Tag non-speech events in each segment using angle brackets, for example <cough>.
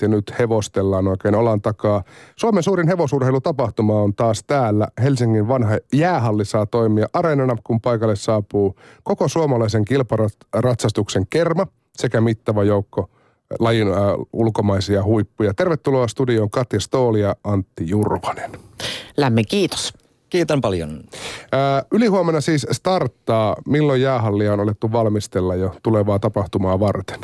ja nyt hevostellaan oikein olan takaa. Suomen suurin hevosurheilutapahtuma on taas täällä. Helsingin vanha jäähalli saa toimia areenana, kun paikalle saapuu koko suomalaisen kilparatsastuksen kerma sekä mittava joukko lajin äh, ulkomaisia huippuja. Tervetuloa studioon Katja Stooli ja Antti Jurvanen. Lämmin kiitos. Kiitän paljon. Ää, ylihuomenna siis starttaa. Milloin jäähallia on alettu valmistella jo tulevaa tapahtumaa varten?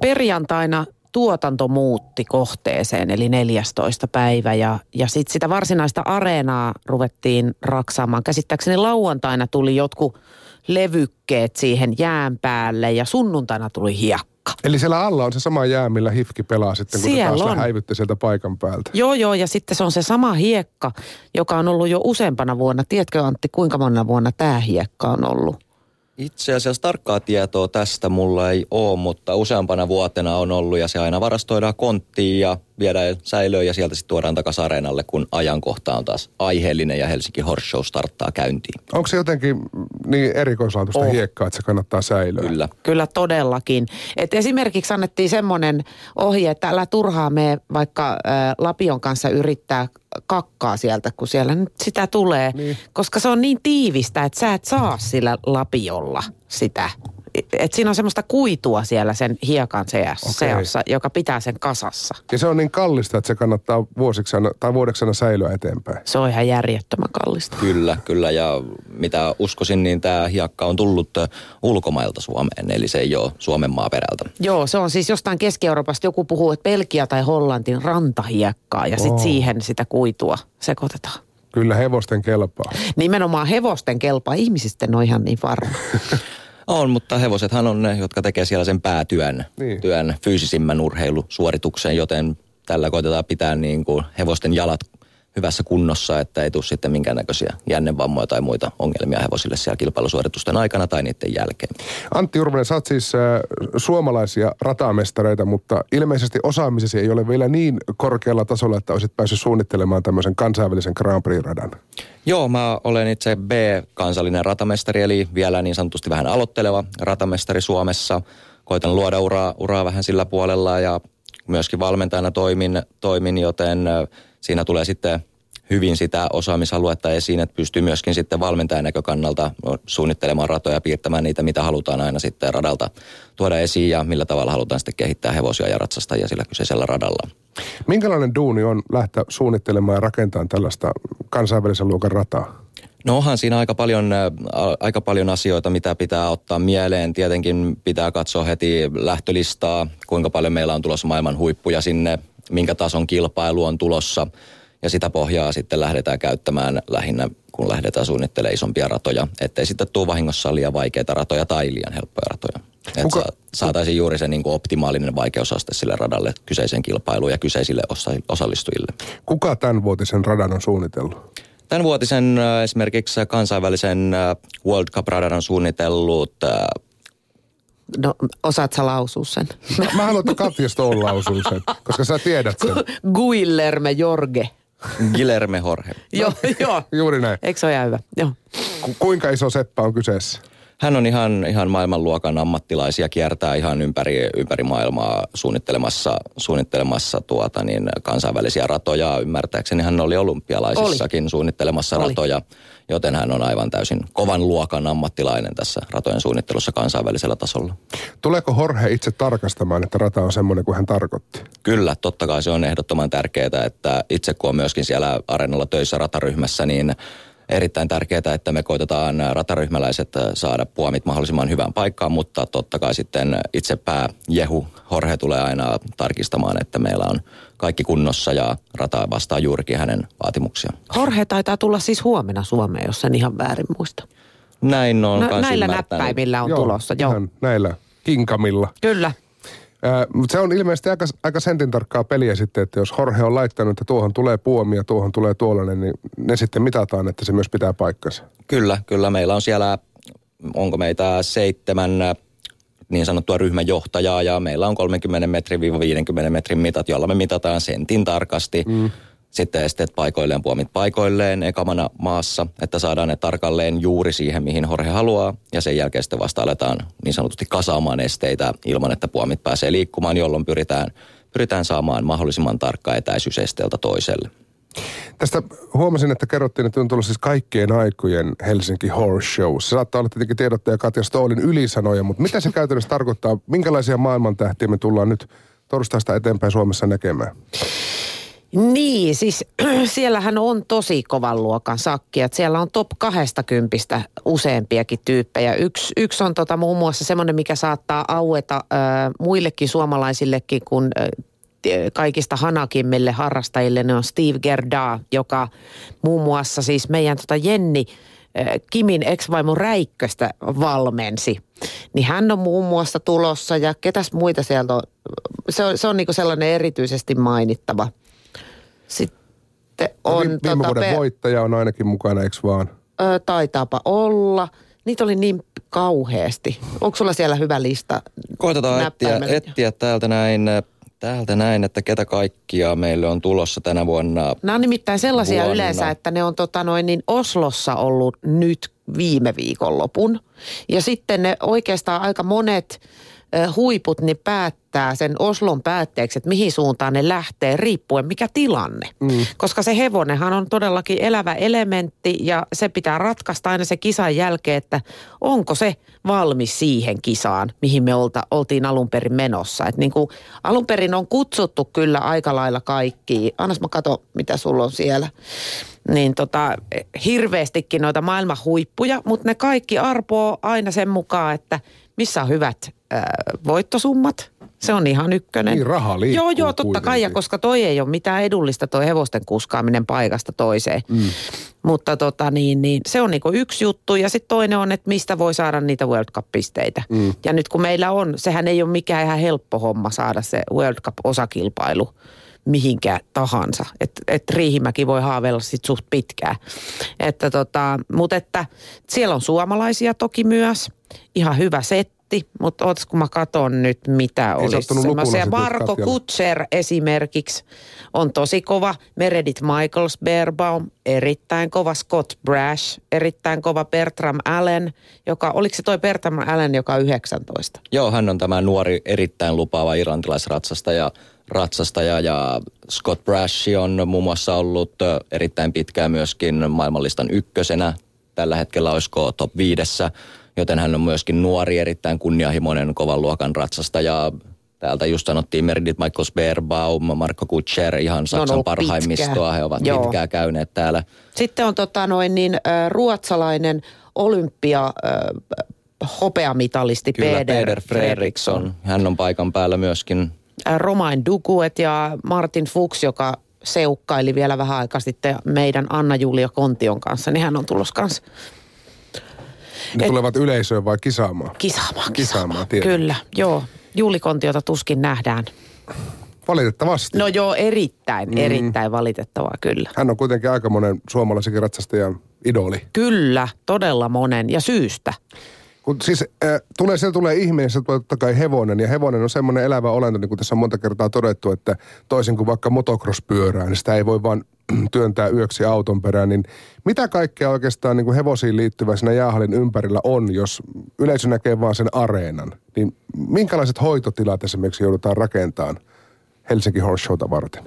Perjantaina tuotanto muutti kohteeseen, eli 14. päivä. Ja, ja sitten sitä varsinaista areenaa ruvettiin raksaamaan. Käsittääkseni lauantaina tuli jotkut levykkeet siihen jään päälle ja sunnuntaina tuli hiekka. Eli siellä alla on se sama jää, millä hifki pelaa sitten, kun Siellä te taas häivytte sieltä paikan päältä. Joo, joo, ja sitten se on se sama hiekka, joka on ollut jo useampana vuonna. Tiedätkö Antti, kuinka monena vuonna tämä hiekka on ollut? Itse asiassa tarkkaa tietoa tästä mulla ei ole, mutta useampana vuotena on ollut ja se aina varastoidaan konttiin ja viedään säilöön ja sieltä sitten tuodaan takaisin areenalle, kun ajankohta on taas aiheellinen ja Helsinki Horse Show starttaa käyntiin. Onko se jotenkin niin erikoislaatuista Oh. hiekkaa, että se kannattaa säilöä? Kyllä. Kyllä todellakin. Et esimerkiksi annettiin semmoinen ohje, että älä turhaa me vaikka ä, Lapion kanssa yrittää kakkaa sieltä, kun siellä nyt sitä tulee. Niin. Koska se on niin tiivistä, että sä et saa sillä Lapiolla sitä. Et siinä on semmoista kuitua siellä sen hiekan seassa, Okei. seassa, joka pitää sen kasassa. Ja se on niin kallista, että se kannattaa vuosiksena tai vuodeksena säilyä eteenpäin. Se on ihan järjettömän kallista. Kyllä, kyllä ja mitä uskoisin, niin tämä hiekka on tullut ulkomailta Suomeen, eli se ei ole Suomen maaperältä. Joo, se on siis jostain Keski-Euroopasta. Joku puhuu, että Belgia tai Hollantin rantahiekkaa ja sitten Oh. siihen sitä kuitua sekoitetaan. Kyllä hevosten kelpaa. Nimenomaan hevosten kelpaa, ihmisistä ole ihan niin varma. <laughs> On, mutta hevosethan on ne, jotka tekee siellä sen päätyön, Niin. työn fyysisimmän urheilusuorituksen, joten tällä koitetaan pitää niin kuin hevosten jalat hyvässä kunnossa, että ei tule sitten minkäännäköisiä jännevammoja tai muita ongelmia hevosille siellä kilpailusuoritusten aikana tai niiden jälkeen. Antti Jurvanen, sä oot siis äh, suomalaisia ratamestareita, mutta ilmeisesti osaamisesi ei ole vielä niin korkealla tasolla, että olisit päässyt suunnittelemaan tämmöisen kansainvälisen Grand Prix-radan. Joo, mä olen itse B-kansallinen ratamestari, eli vielä niin sanotusti vähän aloitteleva ratamestari Suomessa. Koitan luoda uraa, uraa vähän sillä puolella ja myöskin valmentajana toimin, toimin joten ö, siinä tulee sitten hyvin sitä osaamisaluetta esiin, että pystyy myöskin sitten valmentajan näkökannalta suunnittelemaan ratoja ja piirtämään niitä, mitä halutaan aina sitten radalta tuoda esiin ja millä tavalla halutaan sitten kehittää hevosia ja ratsastajia sillä kyseisellä radalla. Minkälainen duuni on lähteä suunnittelemaan ja rakentamaan tällaista kansainvälisen luokan rataa? No onhan siinä aika paljon, aika paljon asioita, mitä pitää ottaa mieleen. Tietenkin pitää katsoa heti lähtölistaa, kuinka paljon meillä on tulossa maailman huippuja sinne, minkä tason kilpailu on tulossa. Ja sitä pohjaa sitten lähdetään käyttämään lähinnä, kun lähdetään suunnittelemaan isompia ratoja, ettei sitten tule vahingossa liian vaikeita ratoja tai liian helppoja ratoja. Että Kuka- saataisiin juuri se niin kuin optimaalinen vaikeusaste sille radalle kyseiseen kilpailuun ja kyseisille osa- osallistujille. Kuka tämän vuotisen radan on suunnitellut? Tämän vuotisen äh, esimerkiksi kansainvälisen äh, World Cup-radan on suunnitellut äh, No, osaat sä lausua sen? Mä haluan, että Katja Stoll lausuu sen, koska sä tiedät sen. Guillerme Jorge. <laughs> Guilherme Jorge. <laughs> joo, joo. Juuri näin. Eikö se ole ihan hyvä? Joo. Ku- kuinka iso seppä on kyseessä? Hän on ihan, ihan maailmanluokan ammattilaisia, kiertää ihan ympäri, ympäri maailmaa suunnittelemassa, suunnittelemassa tuota niin, kansainvälisiä ratoja. Ymmärtääkseni hän oli olympialaisissakin suunnittelemassa Oli. ratoja, joten hän on aivan täysin kovan luokan ammattilainen tässä ratojen suunnittelussa kansainvälisellä tasolla. Tuleeko Jorge itse tarkastamaan, että rata on semmoinen kuin hän tarkoitti? Kyllä, totta kai se on ehdottoman tärkeää, että itse kun on myöskin siellä areenalla töissä rataryhmässä, niin erittäin tärkeää, että me koitetaan rataryhmäläiset saada puomit mahdollisimman hyvään paikkaan, mutta totta kai sitten itse pää Jehu Horhe tulee aina tarkistamaan, että meillä on kaikki kunnossa ja rata vastaa juurikin hänen vaatimuksiaan. Jorge taitaa tulla siis huomenna Suomeen, jos en ihan väärin muista. Näin on No, näillä ymmärtänyt. näppäimillä on tulossa. Joo. Ihan näillä kinkamilla. Kyllä. Mutta se on ilmeisesti aika, aika sentin tarkkaa peliä sitten, että jos Jorge on laittanut, että tuohon tulee puomi ja tuohon tulee tuollainen, niin ne sitten mitataan, että se myös pitää paikkansa. Kyllä, kyllä. Meillä on siellä, onko meitä seitsemän niin sanottua ryhmäjohtajaa ja meillä on 30 metrin 50 metrin mitat, jolla me mitataan sentin tarkasti. Mm. Sitten esteet paikoilleen, puomit paikoilleen ekamana maassa, että saadaan ne tarkalleen juuri siihen, mihin Horhe haluaa. Ja sen jälkeen sitten vasta aletaan niin sanotusti kasaamaan esteitä ilman, että puomit pääsee liikkumaan, jolloin pyritään pyritään saamaan mahdollisimman tarkka etäisyys esteeltä toiselle. Tästä huomasin, että kerrottiin, että on tullut siis kaikkien aikojen Helsinki Horse Show. Se saattaa olla tietenkin tiedottaja Katja Stoolin ylisanoja, mutta mitä se käytännössä tarkoittaa? Minkälaisia maailmantähtiä me tullaan nyt torstaista eteenpäin Suomessa näkemään? Niin, siis <clears throat> siellähän on tosi kovan luokan sakki, että siellä on top 20 useampiakin tyyppejä. Yksi, yksi on tota muun muassa semmoinen, mikä saattaa aueta äh, muillekin suomalaisillekin kuin äh, kaikista hanakimmille harrastajille, ne on Steve Gerda, joka muun muassa siis meidän tota Jenni Kimin ex-vaimo Räikköstä valmensi. Niin hän on muun muassa tulossa ja ketäs muita sieltä on. Se on, se on niinku sellainen erityisesti mainittava. Sitten no on... No, viime tota, vuoden pe- voittaja on ainakin mukana, eikö vaan? Ö, taitaapa olla. Niitä oli niin kauheasti. Onko sulla siellä hyvä lista? Koitetaan etsiä, etsiä täältä näin täältä näin, että ketä kaikkia meille on tulossa tänä vuonna. Nämä on nimittäin sellaisia vuonna. yleensä, että ne on tota noin niin Oslossa ollut nyt viime viikonlopun. Ja sitten ne oikeastaan aika monet huiput niin päättää sen Oslon päätteeksi, että mihin suuntaan ne lähtee, riippuen mikä tilanne. Mm. Koska se hevonenhan on todellakin elävä elementti ja se pitää ratkaista aina se kisan jälkeen, että onko se valmis siihen kisaan, mihin me olta, oltiin alun perin menossa. Et niin kuin alun perin on kutsuttu kyllä aika lailla kaikki. Annas mä katso, mitä sulla on siellä niin tota, hirveästikin noita maailman huippuja, mutta ne kaikki arpoo aina sen mukaan, että missä on hyvät äh, voittosummat. Se on ihan ykkönen. Niin raha Joo, joo, totta kuitenkin. kai, ja koska toi ei ole mitään edullista toi hevosten kuskaaminen paikasta toiseen. Mm. Mutta tota niin, niin se on niinku yksi juttu, ja sitten toinen on, että mistä voi saada niitä World Cup-pisteitä. Mm. Ja nyt kun meillä on, sehän ei ole mikään ihan helppo homma saada se World Cup-osakilpailu mihinkä tahansa. Että et Riihimäki voi haaveilla sit suht pitkään. Että tota, mutta että siellä on suomalaisia toki myös. Ihan hyvä setti, mutta ootas kun mä katon nyt mitä Ei olisi semmoisia. Marko Kutser esimerkiksi on tosi kova. Meredith Michaels Beerbaum, erittäin kova. Scott Brash, erittäin kova. Bertram Allen, joka, oliko se toi Bertram Allen, joka on 19? Joo, hän on tämä nuori, erittäin lupaava irlantilaisratsastaja ja ratsastaja ja Scott Brash on muun muassa ollut erittäin pitkään myöskin maailmanlistan ykkösenä. Tällä hetkellä olisiko top viidessä, joten hän on myöskin nuori, erittäin kunnianhimoinen, kovan luokan ratsastaja. Täältä just sanottiin Meredith Michael Sperbaum, Marko Kutscher, ihan Saksan parhaimmistoa. Pitkää. He ovat Joo. pitkään käyneet täällä. Sitten on tota noin niin, ruotsalainen olympia hopeamitalisti Kyllä, Peder, Peder Fredriksson. Hän on paikan päällä myöskin Romain Duguet ja Martin Fuchs, joka seukkaili vielä vähän aikaa sitten meidän Anna-Julia Kontion kanssa, niin hän on tulossa kanssa. Ne Et, tulevat yleisöön vai kisaamaan? Kisaamaan, kisaamaan, kisaamaan kyllä. Joo, Juuli Kontiota tuskin nähdään. Valitettavasti. No joo, erittäin, mm. erittäin valitettavaa, kyllä. Hän on kuitenkin aika monen suomalaisen ratsastajan idoli. Kyllä, todella monen ja syystä. Kun siis äh, tulee, se tulee ihminen, se tulee totta kai hevonen, ja hevonen on semmoinen elävä olento, niin kuin tässä on monta kertaa todettu, että toisin kuin vaikka motocross-pyörää, niin sitä ei voi vaan työntää yöksi auton perään, niin mitä kaikkea oikeastaan niin kuin hevosiin liittyvä siinä jäähallin ympärillä on, jos yleisö näkee vaan sen areenan? Niin minkälaiset hoitotilat esimerkiksi joudutaan rakentamaan Helsinki Horse Showta varten?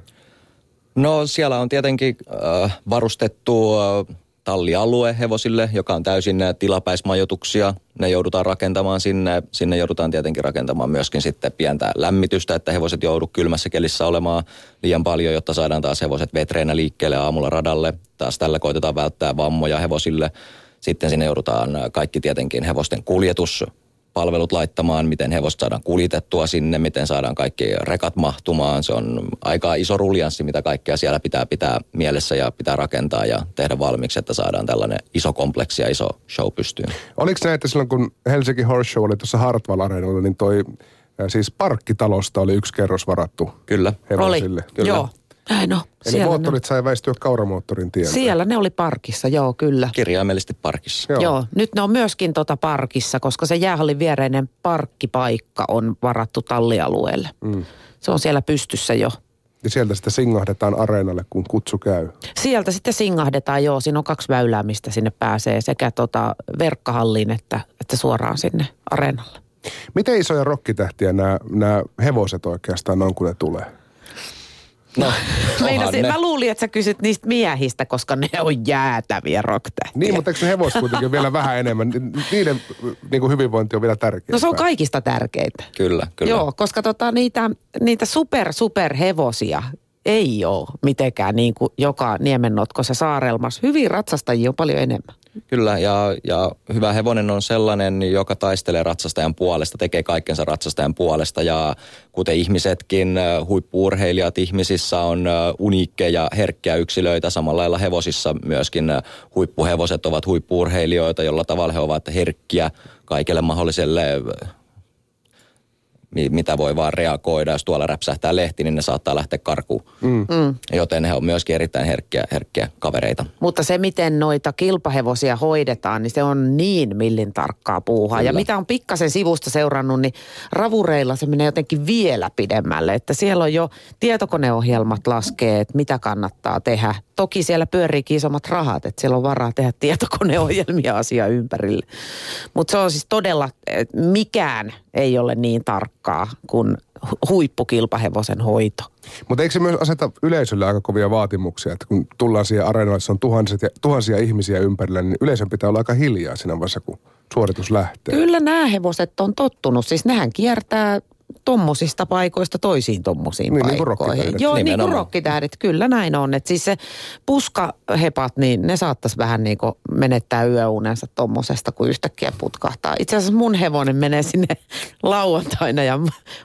No siellä on tietenkin äh, varustettu äh, tallialue hevosille, joka on täysin tilapäismajoituksia. Ne joudutaan rakentamaan sinne. Sinne joudutaan tietenkin rakentamaan myöskin sitten pientä lämmitystä, että hevoset joudu kylmässä kelissä olemaan liian paljon, jotta saadaan taas hevoset vetreenä liikkeelle aamulla radalle. Taas tällä koitetaan välttää vammoja hevosille. Sitten sinne joudutaan kaikki tietenkin hevosten kuljetus palvelut laittamaan, miten hevosta saadaan kuljetettua sinne, miten saadaan kaikki rekat mahtumaan. Se on aika iso ruljanssi, mitä kaikkea siellä pitää pitää mielessä ja pitää rakentaa ja tehdä valmiiksi, että saadaan tällainen iso kompleksi ja iso show pystyyn. Oliko näin, että silloin kun Helsinki Horse Show oli tuossa Hartwall Areenalla, niin toi siis parkkitalosta oli yksi kerros varattu Kyllä. Hevosille. Oli, Kyllä. joo. Näin on. Eli siellä moottorit ne... sai väistyä kauramoottorin tieltä. Siellä ne oli parkissa, joo kyllä. Kirjaimellisesti parkissa. Joo. joo. nyt ne on myöskin tota parkissa, koska se jäähallin viereinen parkkipaikka on varattu tallialueelle. Mm. Se on siellä pystyssä jo. Ja sieltä sitten singahdetaan areenalle, kun kutsu käy. Sieltä sitten singahdetaan, joo. Siinä on kaksi väylää, mistä sinne pääsee sekä tota verkkahalliin että, että suoraan sinne areenalle. Miten isoja rokkitähtiä nämä, nämä hevoset oikeastaan on, kun ne tulee? No, <laughs> Meinasin, mä luulin, että sä kysyt niistä miehistä, koska ne on jäätäviä rocktähtiä. Niin, mutta eikö se hevos kuitenkin vielä vähän enemmän? Niiden niin kuin hyvinvointi on vielä tärkeää. No se on kaikista tärkeintä. Kyllä, kyllä. Joo, koska tota, niitä, niitä super, super hevosia ei ole mitenkään niin kuin joka niemennotkossa saarelmassa. Hyvin ratsastajia on paljon enemmän. Kyllä, ja, ja hyvä hevonen on sellainen, joka taistelee ratsastajan puolesta, tekee kaikkensa ratsastajan puolesta. Ja kuten ihmisetkin, huippuurheilijat ihmisissä on uniikkeja, herkkiä yksilöitä. Samalla lailla hevosissa myöskin huippuhevoset ovat huippuurheilijoita, jolla tavalla he ovat herkkiä kaikelle mahdolliselle mitä voi vaan reagoida. Jos tuolla räpsähtää lehti, niin ne saattaa lähteä karkuun. Mm. Joten he on myöskin erittäin herkkiä, herkkiä kavereita. Mutta se, miten noita kilpahevosia hoidetaan, niin se on niin millin tarkkaa puuhaa. Ja Kyllä. mitä on pikkasen sivusta seurannut, niin ravureilla se menee jotenkin vielä pidemmälle. Että siellä on jo tietokoneohjelmat laskee, että mitä kannattaa tehdä. Toki siellä pyörii isommat rahat, että siellä on varaa tehdä tietokoneohjelmia asia ympärille. Mutta se on siis todella, että mikään ei ole niin tarkkaa kuin hu- huippukilpahevosen hoito. Mutta eikö se myös aseta yleisölle aika kovia vaatimuksia, että kun tullaan siihen areenalle, on tuhansia, tuhansia ihmisiä ympärillä, niin yleisön pitää olla aika hiljaa siinä vaiheessa, kun suoritus lähtee. Kyllä nämä hevoset on tottunut. Siis nehän kiertää tommosista paikoista toisiin tommosiin Niin, niin kuin paikkoihin. rokkitähdet. Joo, niin kuin rokkitähdet, kyllä näin on. Et siis se puskahepat, niin ne saattaisi vähän niin kuin menettää yöunensa tommosesta, kun yhtäkkiä putkahtaa. Itse asiassa mun hevonen menee sinne <laughs> lauantaina ja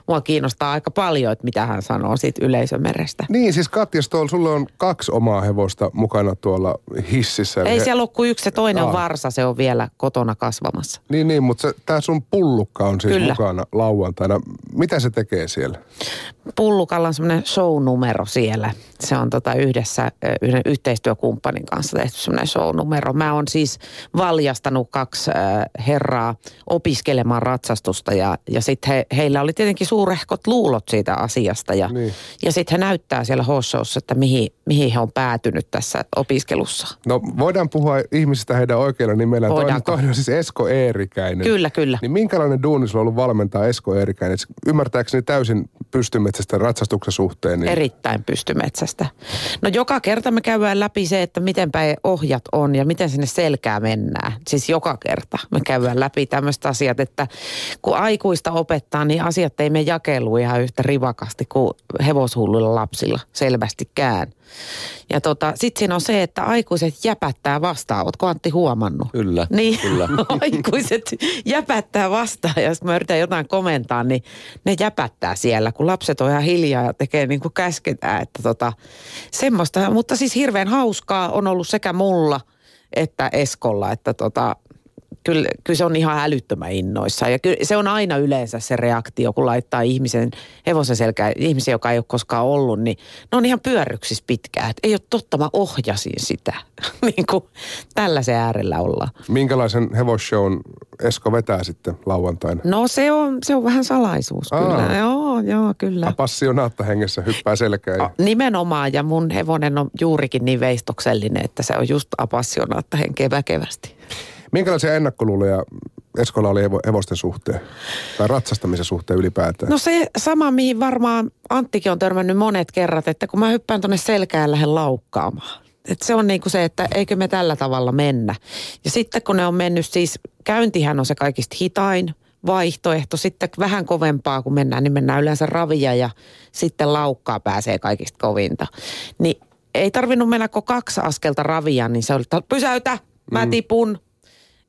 mua kiinnostaa aika paljon, että mitä hän sanoo siitä yleisömerestä. Niin, siis Katja Stoll, sulla on kaksi omaa hevosta mukana tuolla hississä. Ei He- siellä ole kuin yksi, se toinen Aa. varsa, se on vielä kotona kasvamassa. Niin, niin, mutta tämä sun pullukka on siis Kyllä. mukana lauantaina. Mitä se tekee siellä? Pullukalla on semmoinen show-numero siellä. Se on tota yhdessä yhden yhteistyökumppanin kanssa tehty semmoinen show-numero. Mä oon siis valjastanut kaksi herraa opiskelemaan ratsastusta ja, ja sitten he, heillä oli tietenkin suurehkot luulot siitä asiasta. Ja, Niin. ja sitten he näyttää siellä hoshowssa, että mihin, mihin he on päätynyt tässä opiskelussa. No voidaan puhua ihmisistä heidän oikeilla nimellä. Toinen, toinen on siis Esko Eerikäinen. Kyllä, kyllä. Niin minkälainen duuni sulla on ollut valmentaa Esko Eerikäinen? Ymmärtääkseni täysin pystymetsästä ratsastuksen suhteen. Niin... Erittäin pystymetsästä. No joka kerta me käydään läpi se, että miten päin ohjat on ja miten sinne selkää mennään. Siis joka kerta me käydään läpi tämmöiset asiat, että kun aikuista opettaa, niin asiat ei mene jakeluun ihan yhtä rivakasti kuin hevoshulluilla lapsilla selvästikään. Ja tota, sitten siinä on se, että aikuiset jäpättää vastaan. Ootko Antti huomannut? Kyllä, Niin, kyllä. <laughs> aikuiset jäpättää vastaan ja jos mä yritän jotain komentaa, niin ne jäpättää siellä, kun lapset on ihan hiljaa ja tekee niin kuin käsketään. Että tota, semmoista, mutta siis hirveän hauskaa on ollut sekä mulla että Eskolla, että tota, kyllä, kyllä se on ihan älyttömän innoissa. Ja kyllä se on aina yleensä se reaktio, kun laittaa ihmisen hevosen selkään, ihmisen, joka ei ole koskaan ollut, niin ne on ihan pyörryksissä pitkään. Että ei ole totta, mä ohjasin sitä. <laughs> niin kuin tällaisen äärellä ollaan. Minkälaisen hevosshown Esko vetää sitten lauantaina? No se on, se on vähän salaisuus Aa. kyllä. Joo, joo, kyllä. Passionaatta hengessä hyppää selkään. Ja... A- Nimenomaan, ja mun hevonen on juurikin niin veistoksellinen, että se on just apassionaatta henkeä väkevästi. Minkälaisia ennakkoluuloja Eskolla oli hevosten suhteen? Tai ratsastamisen suhteen ylipäätään? No se sama, mihin varmaan Anttikin on törmännyt monet kerrat, että kun mä hyppään tuonne selkään lähden laukkaamaan. Et se on niin kuin se, että eikö me tällä tavalla mennä. Ja sitten kun ne on mennyt siis, käyntihän on se kaikista hitain vaihtoehto. Sitten vähän kovempaa kun mennään, niin mennään yleensä ravia ja sitten laukkaa pääsee kaikista kovinta. Niin ei tarvinnut mennä kuin kaksi askelta ravia, niin se oli, että pysäytä, mä tipun.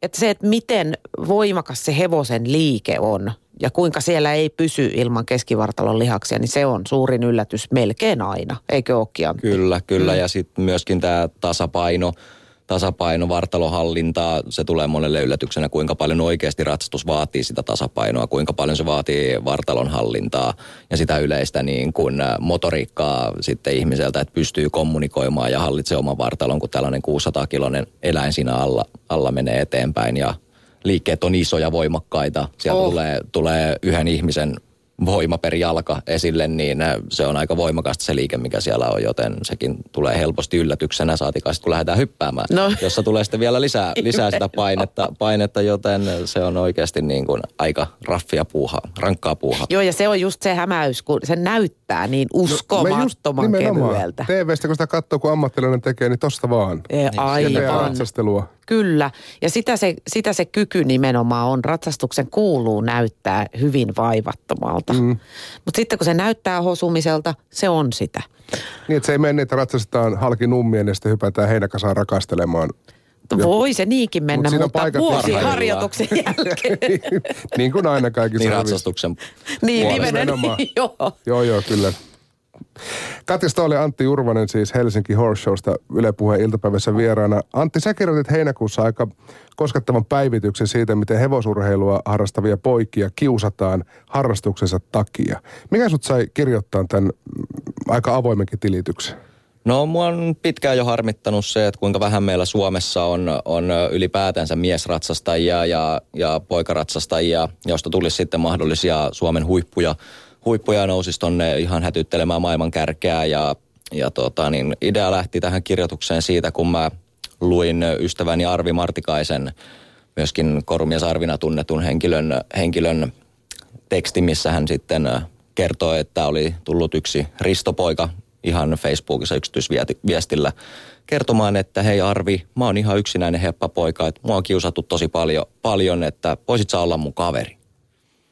Että se, että miten voimakas se hevosen liike on ja kuinka siellä ei pysy ilman keskivartalon lihaksia, niin se on suurin yllätys melkein aina, eikö olekin? Kyllä, kyllä. Ja sitten myöskin tämä tasapaino, tasapaino, vartalohallintaa, se tulee monelle yllätyksenä, kuinka paljon oikeasti ratsastus vaatii sitä tasapainoa, kuinka paljon se vaatii vartalon hallintaa ja sitä yleistä niin kuin motoriikkaa sitten ihmiseltä, että pystyy kommunikoimaan ja hallitsee oman vartalon, kun tällainen 600-kiloinen eläin siinä alla, alla menee eteenpäin ja liikkeet on isoja, voimakkaita. Sieltä oh. tulee, tulee yhden ihmisen voima per jalka esille, niin se on aika voimakasta se liike, mikä siellä on, joten sekin tulee helposti yllätyksenä, saatikaan kun lähdetään hyppäämään, no. jossa tulee sitten vielä lisää, <laughs> lisää sitä painetta, painetta, joten se on oikeasti niin kuin aika raffia puuhaa, rankkaa puuhaa. Joo, ja se on just se hämäys, kun se näyttää niin uskomattoman no, kevyeltä. TV-stä kun sitä katsoo, kun ammattilainen tekee, niin tosta vaan. E, aivan. Kyllä, ja sitä se, sitä se kyky nimenomaan on. Ratsastuksen kuuluu näyttää hyvin vaivattomalta. Mm. Mutta sitten kun se näyttää hosumiselta, se on sitä. Niin, että se ei mene niin, että ratsastetaan halki nummien ja sitten hypätään heinäkasaan rakastelemaan. Voi se niinkin mennä, Mut mutta vuosi harjoituksen <laughs> jälkeen. niin kuin aina kaikissa. Niin ratsastuksen Niin, <laughs> nimenomaan. joo. joo, joo, kyllä. Katja Stooli Antti Urvanen siis Helsinki Horse Showsta Yle Puheen iltapäivässä vieraana. Antti, sä kirjoitit heinäkuussa aika koskettavan päivityksen siitä, miten hevosurheilua harrastavia poikia kiusataan harrastuksensa takia. Mikä sut sai kirjoittaa tämän mm, aika avoimenkin tilityksen? No mua on pitkään jo harmittanut se, että kuinka vähän meillä Suomessa on, on ylipäätänsä miesratsastajia ja, ja poikaratsastajia, josta tulisi sitten mahdollisia Suomen huippuja – huippuja nousisi tonne ihan hätyttelemään maailman kärkeä ja, ja tota, niin idea lähti tähän kirjoitukseen siitä, kun mä luin ystäväni Arvi Martikaisen, myöskin Korumies Arvina tunnetun henkilön, henkilön teksti, missä hän sitten kertoi, että oli tullut yksi ristopoika ihan Facebookissa yksityisviestillä kertomaan, että hei Arvi, mä oon ihan yksinäinen heppapoika, että mua on kiusattu tosi paljon, paljon että voisit sä olla mun kaveri.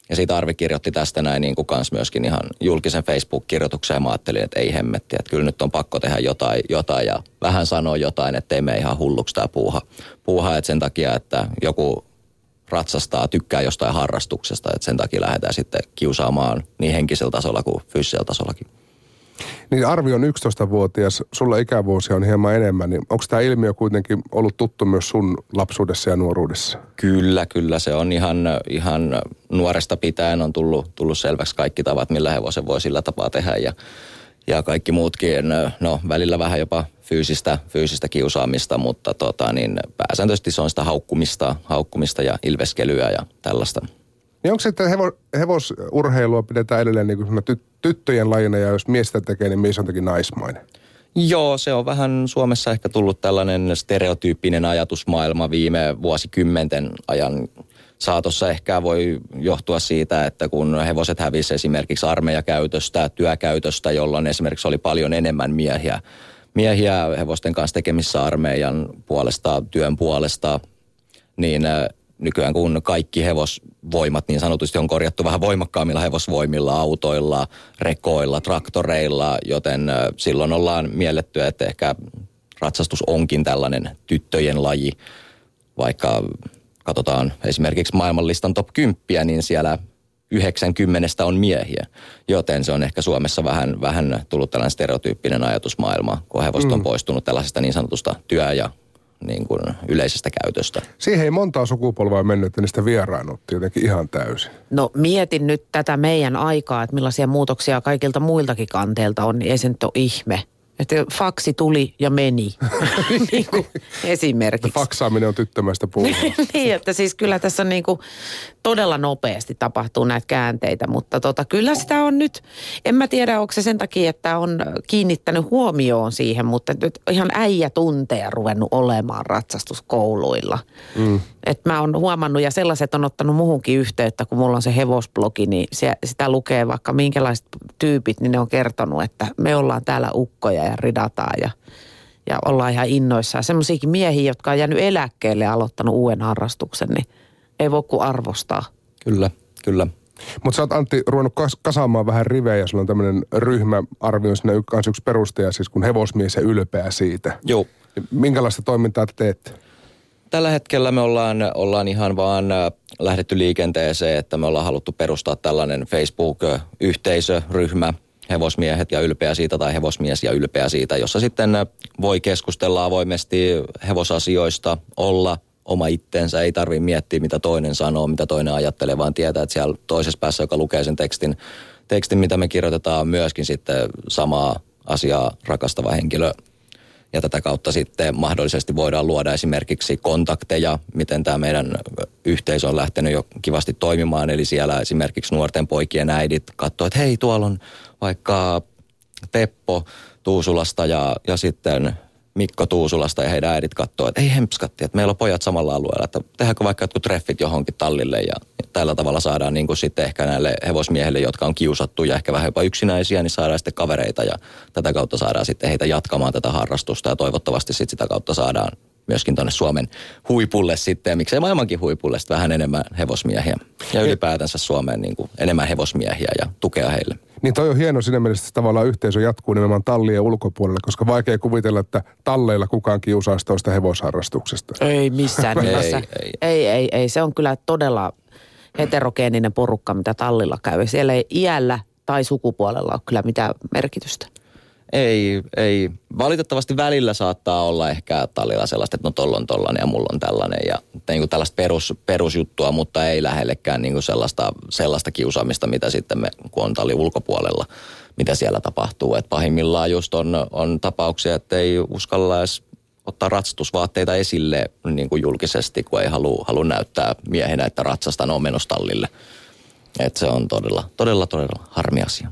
Ja siitä Arvi kirjoitti tästä näin niin kuin kans myöskin ihan julkisen Facebook-kirjoituksen ja mä ajattelin, että ei hemmetti, että kyllä nyt on pakko tehdä jotain, jotain ja vähän sanoa jotain, että ei mene ihan hulluksi tämä puuha. Puuha, että sen takia, että joku ratsastaa, tykkää jostain harrastuksesta, että sen takia lähdetään sitten kiusaamaan niin henkisellä tasolla kuin fyysisellä tasollakin. Niin Arvi on 11-vuotias, sulla ikävuosia on hieman enemmän, niin onko tämä ilmiö kuitenkin ollut tuttu myös sun lapsuudessa ja nuoruudessa? Kyllä, kyllä se on ihan, ihan nuoresta pitäen on tullut, tullut selväksi kaikki tavat, millä hevosen voi sillä tapaa tehdä ja, ja kaikki muutkin, no välillä vähän jopa fyysistä, fyysistä kiusaamista, mutta tota, niin pääsääntöisesti se on sitä haukkumista, haukkumista ja ilveskelyä ja tällaista. Niin onko sitten hevo, hevosurheilua pidetään edelleen niin kuin tyt, tyttöjen lajina ja jos mies tekee, niin mies on jotenkin naismainen? Joo, se on vähän Suomessa ehkä tullut tällainen stereotyyppinen ajatusmaailma viime vuosikymmenten ajan saatossa ehkä voi johtua siitä, että kun hevoset hävisi esimerkiksi armeijakäytöstä, työkäytöstä, jolloin esimerkiksi oli paljon enemmän miehiä, miehiä hevosten kanssa tekemissä armeijan puolesta, työn puolesta, niin nykyään kun kaikki hevosvoimat niin sanotusti on korjattu vähän voimakkaammilla hevosvoimilla, autoilla, rekoilla, traktoreilla, joten silloin ollaan mielletty, että ehkä ratsastus onkin tällainen tyttöjen laji, vaikka katsotaan esimerkiksi maailmanlistan top 10, niin siellä 90 on miehiä, joten se on ehkä Suomessa vähän, vähän tullut tällainen stereotyyppinen ajatusmaailma, kun hevosta on mm. poistunut tällaisesta niin sanotusta työ- ja niin kuin yleisestä käytöstä. Siihen ei montaa sukupolvaa mennyt, että niistä vieraannutti jotenkin ihan täysin. No mietin nyt tätä meidän aikaa, että millaisia muutoksia kaikilta muiltakin kanteilta on, niin ei se nyt ole ihme. Että faksi tuli ja meni, <laughs> niin kuin esimerkiksi. Faksaaminen on tyttömästä puhua. <laughs> niin, että siis kyllä tässä niin kuin todella nopeasti tapahtuu näitä käänteitä, mutta tota, kyllä sitä on nyt, en mä tiedä onko se sen takia, että on kiinnittänyt huomioon siihen, mutta nyt ihan äijä tunteja ruvennut olemaan ratsastuskouluilla. Mm. Et mä oon huomannut ja sellaiset on ottanut muuhunkin yhteyttä, kun mulla on se hevosblogi, niin se, sitä lukee vaikka minkälaiset tyypit, niin ne on kertonut, että me ollaan täällä ukkoja ja ridataan ja, ja ollaan ihan innoissaan. Semmoisiakin miehiä, jotka on jäänyt eläkkeelle ja aloittanut uuden harrastuksen, niin ei voi kuin arvostaa. Kyllä, kyllä. Mutta sä oot Antti ruvennut kas- kasaamaan vähän rivejä, sulla on tämmöinen ryhmäarvio sinne yksi, yksi perustaja, siis kun hevosmies ja ylpeä siitä. Joo. Minkälaista toimintaa te teette? Tällä hetkellä me ollaan, ollaan ihan vaan äh, lähdetty liikenteeseen, että me ollaan haluttu perustaa tällainen Facebook-yhteisöryhmä, hevosmiehet ja ylpeä siitä tai hevosmies ja ylpeä siitä, jossa sitten äh, voi keskustella avoimesti hevosasioista, olla oma itsensä, ei tarvitse miettiä mitä toinen sanoo, mitä toinen ajattelee, vaan tietää, että siellä toisessa päässä, joka lukee sen tekstin, tekstin mitä me kirjoitetaan, myöskin sitten samaa asiaa rakastava henkilö, ja tätä kautta sitten mahdollisesti voidaan luoda esimerkiksi kontakteja, miten tämä meidän yhteisö on lähtenyt jo kivasti toimimaan. Eli siellä esimerkiksi nuorten poikien äidit katsoo, että hei tuolla on vaikka Teppo Tuusulasta ja, ja sitten Mikko Tuusulasta ja heidän äidit katsoo, että ei hempskatti, että meillä on pojat samalla alueella, että tehdäänkö vaikka jotkut treffit johonkin tallille ja tällä tavalla saadaan niin kuin sitten ehkä näille hevosmiehille, jotka on kiusattu ja ehkä vähän jopa yksinäisiä, niin saadaan sitten kavereita ja tätä kautta saadaan sitten heitä jatkamaan tätä harrastusta ja toivottavasti sitten sitä kautta saadaan myöskin tuonne Suomen huipulle sitten, ja miksei maailmankin huipulle sitten vähän enemmän hevosmiehiä. Ja ylipäätänsä Suomeen niin kuin enemmän hevosmiehiä ja tukea heille. Niin toi on hieno siinä mielessä, että tavallaan yhteisö jatkuu nimenomaan tallien ulkopuolelle, koska vaikea kuvitella, että talleilla kukaan kiusaisi toista hevosharrastuksesta. Ei missään <laughs> nimessä. ei, ei. ei, ei, ei. Se on kyllä todella heterogeeninen porukka, mitä tallilla käy. Siellä ei iällä tai sukupuolella ole kyllä mitään merkitystä. Ei, ei. Valitettavasti välillä saattaa olla ehkä tallilla sellaista, että no tolla on tollainen ja mulla on tällainen ja niin kuin tällaista perus, perusjuttua, mutta ei lähellekään niin kuin sellaista, sellaista kiusaamista, mitä sitten me, kun on talli ulkopuolella, mitä siellä tapahtuu. Et pahimmillaan just on, on tapauksia, että ei uskalla edes ottaa ratsastusvaatteita esille niin kuin julkisesti, kun ei halua, halua näyttää miehenä, että ratsastan on menossa tallille. Et se on todella, todella, todella harmi asia.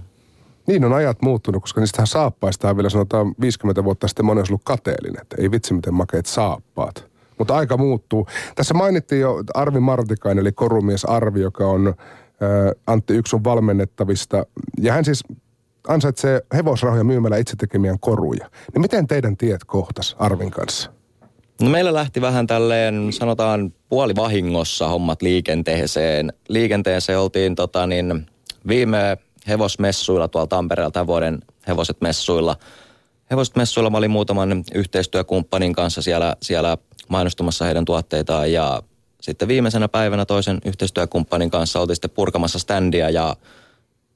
Niin on ajat muuttunut, koska niistähän saappaista vielä sanotaan 50 vuotta sitten moni olisi ollut kateellinen, että ei vitsi miten makeet saappaat. Mutta aika muuttuu. Tässä mainittiin jo Arvi Martikainen, eli korumies Arvi, joka on äh, Antti Yksun valmennettavista. Ja hän siis ansaitsee hevosrahoja myymällä itse tekemiään koruja. Niin miten teidän tiet kohtas Arvin kanssa? No meillä lähti vähän tälleen, sanotaan puolivahingossa hommat liikenteeseen. Liikenteeseen oltiin tota niin, viime hevosmessuilla tuolla Tampereella tämän vuoden hevoset messuilla. Hevoset messuilla mä olin muutaman yhteistyökumppanin kanssa siellä, siellä mainostumassa heidän tuotteitaan ja sitten viimeisenä päivänä toisen yhteistyökumppanin kanssa oltiin sitten purkamassa standia ja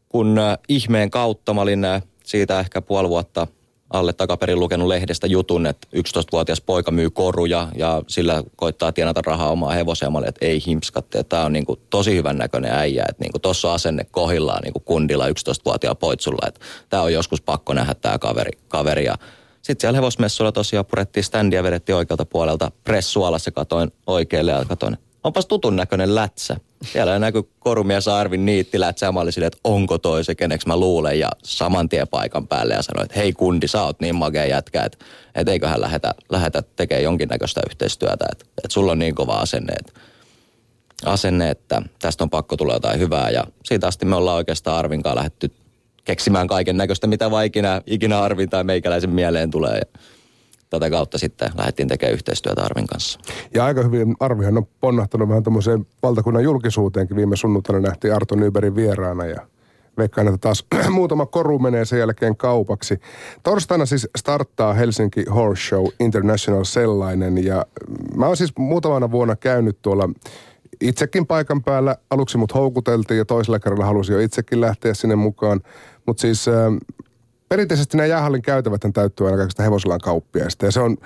kun äh, ihmeen kautta mä olin äh, siitä ehkä puoli vuotta – alle takaperin lukenut lehdestä jutun, että 11-vuotias poika myy koruja ja sillä koittaa tienata rahaa omaa hevoseen. Että ei himskatte, tämä on niin kuin tosi hyvän näköinen äijä, että niin tuossa asenne kohillaan niin kuin kundilla 11-vuotiaan poitsulla, että tämä on joskus pakko nähdä tämä kaveri. kaveri. Ja sitten siellä hevosmessuilla tosiaan purettiin standia, vedettiin oikealta puolelta pressualassa, katoin oikealle ja katoin, onpas tutun näköinen lätsä. Siellä näkyy korumies Arvin niittilätsä ja mä olin silleen, että onko toi se, keneksi mä luulen. Ja saman tien paikan päälle ja sanoin, että hei kundi, sä oot niin makea jätkä, että, että eiköhän lähetä, lähetä tekemään jonkinnäköistä yhteistyötä. Että, että sulla on niin kova asenne, että, asenne, että tästä on pakko tulla jotain hyvää. Ja siitä asti me ollaan oikeastaan Arvinkaan lähdetty keksimään kaiken näköistä, mitä vaan ikinä, ikinä Arvin tai meikäläisen mieleen tulee. Ja tätä kautta sitten lähdettiin tekemään yhteistyötä Arvin kanssa. Ja aika hyvin Arvihan on ponnahtanut vähän tämmöiseen valtakunnan julkisuuteenkin. Viime sunnuntaina nähtiin Arto Nyberin vieraana ja veikkaan, että taas <clears throat> muutama koru menee sen jälkeen kaupaksi. Torstaina siis starttaa Helsinki Horse Show International sellainen ja mä oon siis muutamana vuonna käynyt tuolla itsekin paikan päällä. Aluksi mut houkuteltiin ja toisella kerralla halusin jo itsekin lähteä sinne mukaan. Mutta siis perinteisesti nämä jäähallin käytävät täyttyy aina kaikista hevosalan kauppiaista. Ja se on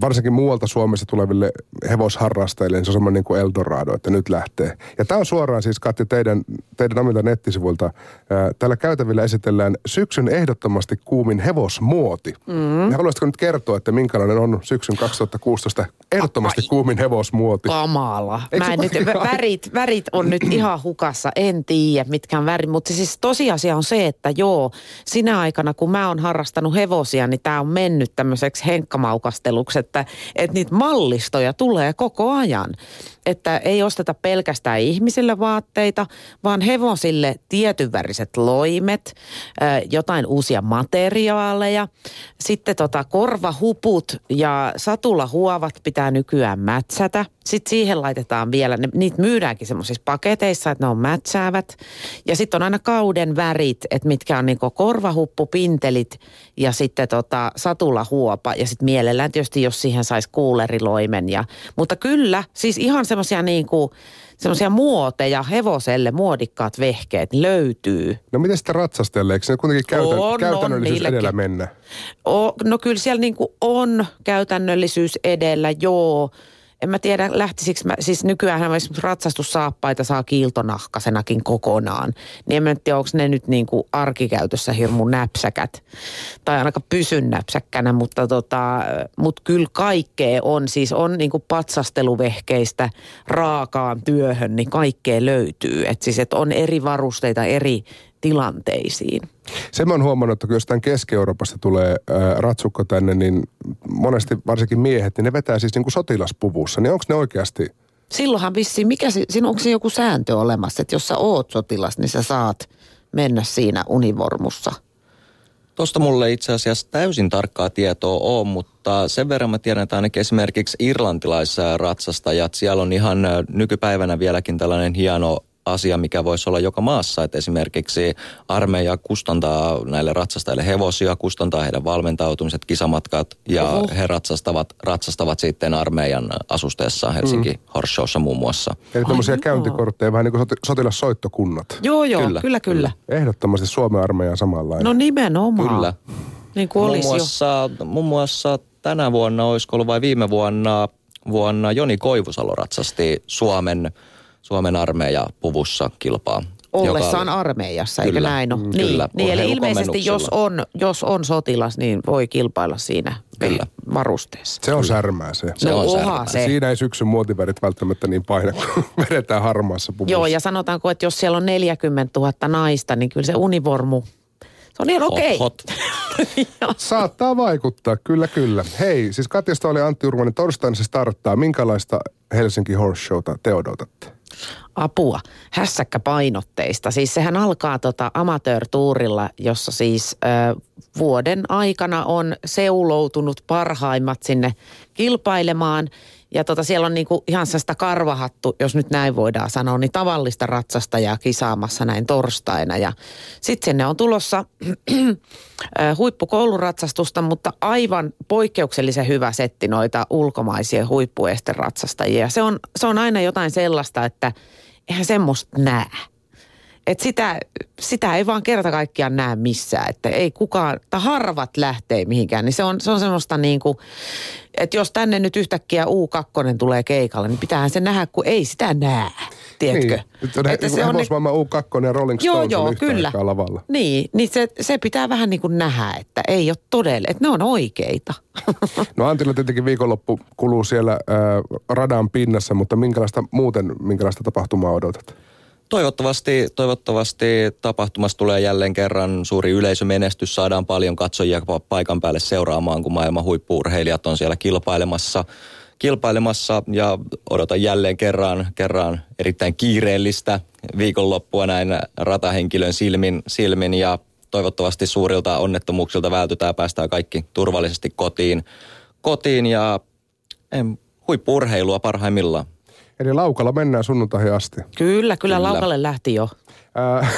varsinkin muualta Suomesta tuleville hevosharrastajille, niin se on semmoinen niin kuin Eldorado, että nyt lähtee. Ja tämä on suoraan siis, Katti, teidän, teidän omilta nettisivuilta. Tällä käytävillä esitellään syksyn ehdottomasti kuumin hevosmuoti. Mm. Ja haluaisitko nyt kertoa, että minkälainen on syksyn 2016 ehdottomasti Ai, kuumin hevosmuoti? Kamala. Mä en nyt, värit, värit on nyt ihan hukassa, en tiedä mitkä on värit. Mutta siis tosiasia on se, että joo, sinä aikana kun mä oon harrastanut hevosia, niin tämä on mennyt tämmöiseksi henkkamaukasteluksi että, että niitä mallistoja tulee koko ajan. Että ei osteta pelkästään ihmisille vaatteita, vaan hevosille tietynväriset loimet, jotain uusia materiaaleja. Sitten tota korvahuput ja satulahuovat pitää nykyään mätsätä. Sitten siihen laitetaan vielä, ne, niitä myydäänkin semmoisissa paketeissa, että ne on mätsäävät. Ja sitten on aina kauden värit, että mitkä on niinku korvahuppupintelit ja sitten tota satulahuopa. Ja sitten mielellään tietysti, jos siihen saisi kuuleriloimen. Ja, mutta kyllä, siis ihan semmoisia niinku, semmoisia muoteja hevoselle, muodikkaat vehkeet löytyy. No miten sitten ratsastajalle? Eikö se kuitenkin käytän, on, käytännöllisyys on, edellä mennä? O, no kyllä siellä niinku on käytännöllisyys edellä, joo en mä tiedä lähtisikö mä, siis nykyään esimerkiksi ratsastussaappaita saa kiiltonahkasenakin kokonaan. Niin en mä tiedä, onko ne nyt niin kuin arkikäytössä hirmu näpsäkät. Tai ainakaan pysyn näpsäkkänä, mutta tota, mut kyllä kaikkea on. Siis on niin kuin patsasteluvehkeistä raakaan työhön, niin kaikkea löytyy. Et siis, että on eri varusteita eri tilanteisiin. Se mä oon huomannut, että kun jostain Keski-Euroopasta tulee ää, ratsukko tänne, niin monesti varsinkin miehet, niin ne vetää siis niin kuin sotilaspuvussa. Niin onko ne oikeasti Silloinhan vissiin, mikä se, siinä onko siinä joku sääntö olemassa, että jos sä oot sotilas, niin sä saat mennä siinä univormussa. Tuosta mulle itse asiassa täysin tarkkaa tietoa on, mutta sen verran mä tiedän, että ainakin esimerkiksi irlantilaisratsastajat, siellä on ihan nykypäivänä vieläkin tällainen hieno asia, mikä voisi olla joka maassa, että esimerkiksi armeija kustantaa näille ratsastajille hevosia, kustantaa heidän valmentautumiset, kisamatkat ja Oho. he ratsastavat, ratsastavat sitten armeijan asusteessa Helsinki mm. Horse Showssa muun muassa. Eli tämmöisiä käyntikortteja, vähän niin kuin soti- sotilassoittokunnat. Joo, joo, Kyllä, kyllä, kyllä. Ehdottomasti Suomen armeijan samanlainen. No nimenomaan. Kyllä. Niin kuin Muun olisi jo. muassa, muun muassa tänä vuonna, olisiko ollut vai viime vuonna, vuonna Joni Koivusalo ratsasti Suomen, Suomen armeija puvussa kilpaa. Ollessaan joka- armeijassa, eikö Kyllä, näin ole? mm, niin, kyllä, niin, eli ilmeisesti jos on, jos on sotilas, niin voi kilpailla siinä Kyllä. Se varusteessa. on särmää se. Se no on oha särmää. se. Siinä ei syksyn muotivärit välttämättä niin paina, kun <laughs> vedetään harmaassa puvussa. Joo, ja sanotaanko, että jos siellä on 40 000 naista, niin kyllä se univormu, se on ihan Hot, okei. hot. <laughs> Saattaa vaikuttaa, kyllä kyllä. Hei, siis Katjasta oli Antti Urmanen, torstaina se starttaa. Minkälaista Helsinki Horse Showta te odotatte? Apua, hässäkkäpainotteista. Siis sehän alkaa tota amatöörtuurilla, jossa siis ö, vuoden aikana on seuloutunut parhaimmat sinne kilpailemaan. Ja tota, siellä on niinku ihan sitä karvahattu, jos nyt näin voidaan sanoa, niin tavallista ratsastajaa kisaamassa näin torstaina. Ja sitten sinne on tulossa <clears throat> huippukouluratsastusta, mutta aivan poikkeuksellisen hyvä setti noita ulkomaisia huippuesteratsastajia. Se on, se on aina jotain sellaista, että eihän semmoista näe. Et sitä, sitä ei vaan kerta kaikkiaan näe missään, että ei kukaan, tai harvat lähtee mihinkään, niin se on, se on semmoista niin kuin, että jos tänne nyt yhtäkkiä U2 tulee keikalle, niin pitäähän se nähdä, kun ei sitä näe, tiedätkö? Niin, on että se on hevosmaailman U2 ja Rolling Joo, Stones joo, on yhtä kyllä. lavalla. Niin, niin se, se pitää vähän niin kuin nähdä, että ei ole todella, että ne on oikeita. <laughs> No Antilla tietenkin viikonloppu kuluu siellä äh, radan pinnassa, mutta minkälaista muuten, minkälaista tapahtumaa odotat? Toivottavasti, toivottavasti tapahtumassa tulee jälleen kerran suuri yleisömenestys. Saadaan paljon katsojia paikan päälle seuraamaan, kun maailman huippuurheilijat on siellä kilpailemassa. kilpailemassa ja odotan jälleen kerran, kerran erittäin kiireellistä viikonloppua näin ratahenkilön silmin, silmin ja toivottavasti suurilta onnettomuuksilta vältytään päästään kaikki turvallisesti kotiin, kotiin ja em, huippuurheilua parhaimmillaan. Eli laukalla mennään sunnuntaihin asti. Kyllä, kyllä, kyllä. laukalle lähti jo. Ää,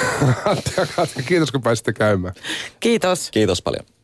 Antti ja Katja, kiitos kun pääsitte käymään. Kiitos. Kiitos paljon.